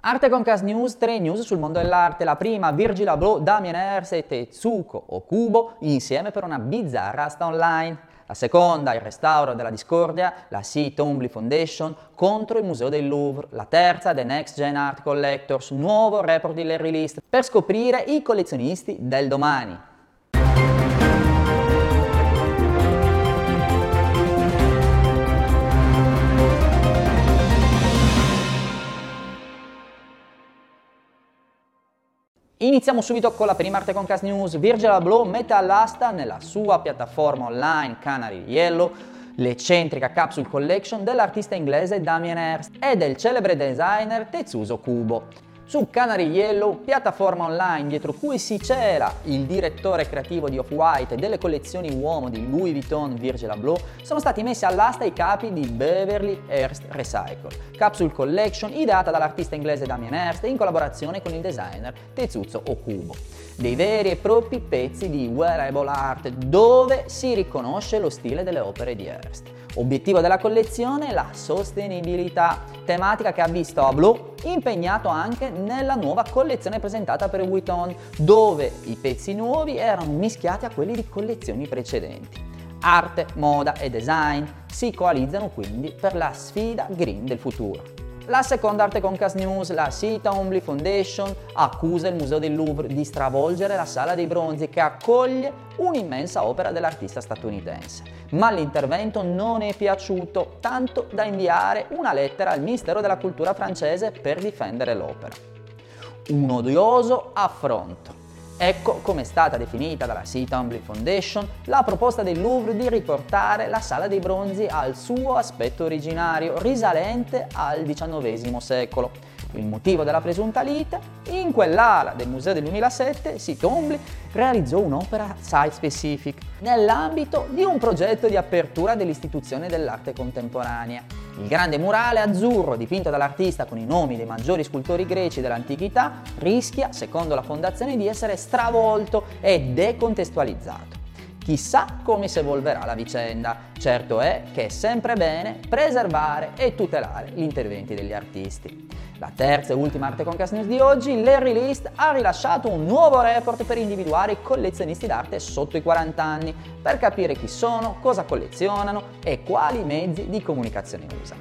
Arte Concast News, tre news sul mondo dell'arte. La prima, Virgil Abloh, Damien Hirst e Tetsuko Okubo insieme per una bizzarra asta online. La seconda, il restauro della discordia, la C. Tombly Foundation contro il Museo del Louvre. La terza, The Next Gen Art Collectors, nuovo report di Larry List per scoprire i collezionisti del domani. Iniziamo subito con la prima arte concast news. Virgil Abloh mette all'asta nella sua piattaforma online Canary Yellow l'eccentrica capsule collection dell'artista inglese Damien Hirst e del celebre designer Tetsuzo Kubo su Canary Yellow, piattaforma online dietro cui si cela il direttore creativo di Off-White e delle collezioni uomo di Louis Vuitton Virgil Abloh, sono stati messi all'asta i capi di Beverly Hearst Recycle, capsule collection ideata dall'artista inglese Damien Hirst in collaborazione con il designer Tetsuzo Okubo. Dei veri e propri pezzi di wearable art dove si riconosce lo stile delle opere di Hearst. Obiettivo della collezione la sostenibilità, tematica che ha visto Abloh impegnato anche nella nuova collezione presentata per Vuitton, dove i pezzi nuovi erano mischiati a quelli di collezioni precedenti. Arte, moda e design si coalizzano quindi per la sfida green del futuro. La seconda arte concast news, la Sita Homely Foundation, accusa il Museo del Louvre di stravolgere la Sala dei Bronzi che accoglie un'immensa opera dell'artista statunitense. Ma l'intervento non è piaciuto, tanto da inviare una lettera al Ministero della Cultura francese per difendere l'opera. Un odioso affronto. Ecco come è stata definita dalla Sea Tumbling Foundation la proposta del Louvre di riportare la Sala dei Bronzi al suo aspetto originario, risalente al XIX secolo. Il motivo della presunta lite? In quell'ala del Museo del 2007, Sea Tumbling realizzò un'opera site specific nell'ambito di un progetto di apertura dell'istituzione dell'arte contemporanea. Il grande murale azzurro dipinto dall'artista con i nomi dei maggiori scultori greci dell'antichità rischia, secondo la fondazione, di essere stravolto e decontestualizzato. Chissà come si evolverà la vicenda. Certo è che è sempre bene preservare e tutelare gli interventi degli artisti. La terza e ultima Arte Concast News di oggi, Larry List ha rilasciato un nuovo report per individuare i collezionisti d'arte sotto i 40 anni, per capire chi sono, cosa collezionano e quali mezzi di comunicazione usano.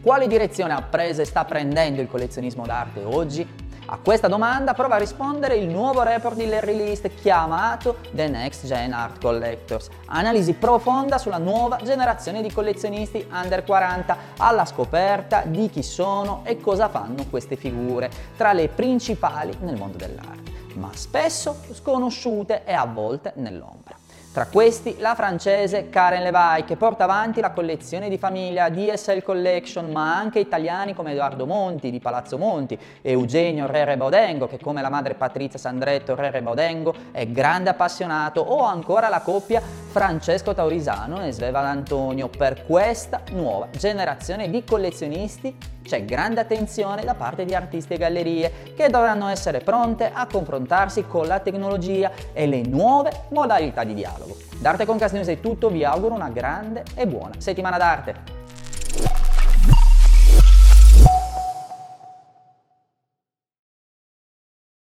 Quale direzione ha preso e sta prendendo il collezionismo d'arte oggi? A questa domanda prova a rispondere il nuovo report di Larry List chiamato The Next Gen Art Collectors, analisi profonda sulla nuova generazione di collezionisti under 40 alla scoperta di chi sono e cosa fanno queste figure, tra le principali nel mondo dell'arte, ma spesso sconosciute e a volte nell'ombra. Tra questi la francese Karen Levay che porta avanti la collezione di famiglia DSL Collection, ma anche italiani come Edoardo Monti di Palazzo Monti, Eugenio Rere Baudengo che come la madre Patrizia Sandretto Rere Baudengo è grande appassionato o ancora la coppia Francesco Taurisano e Sveva D'Antonio. Per questa nuova generazione di collezionisti c'è grande attenzione da parte di artisti e gallerie che dovranno essere pronte a confrontarsi con la tecnologia e le nuove modalità di dialogo. D'Arte con Cast News è tutto, vi auguro una grande e buona settimana d'arte.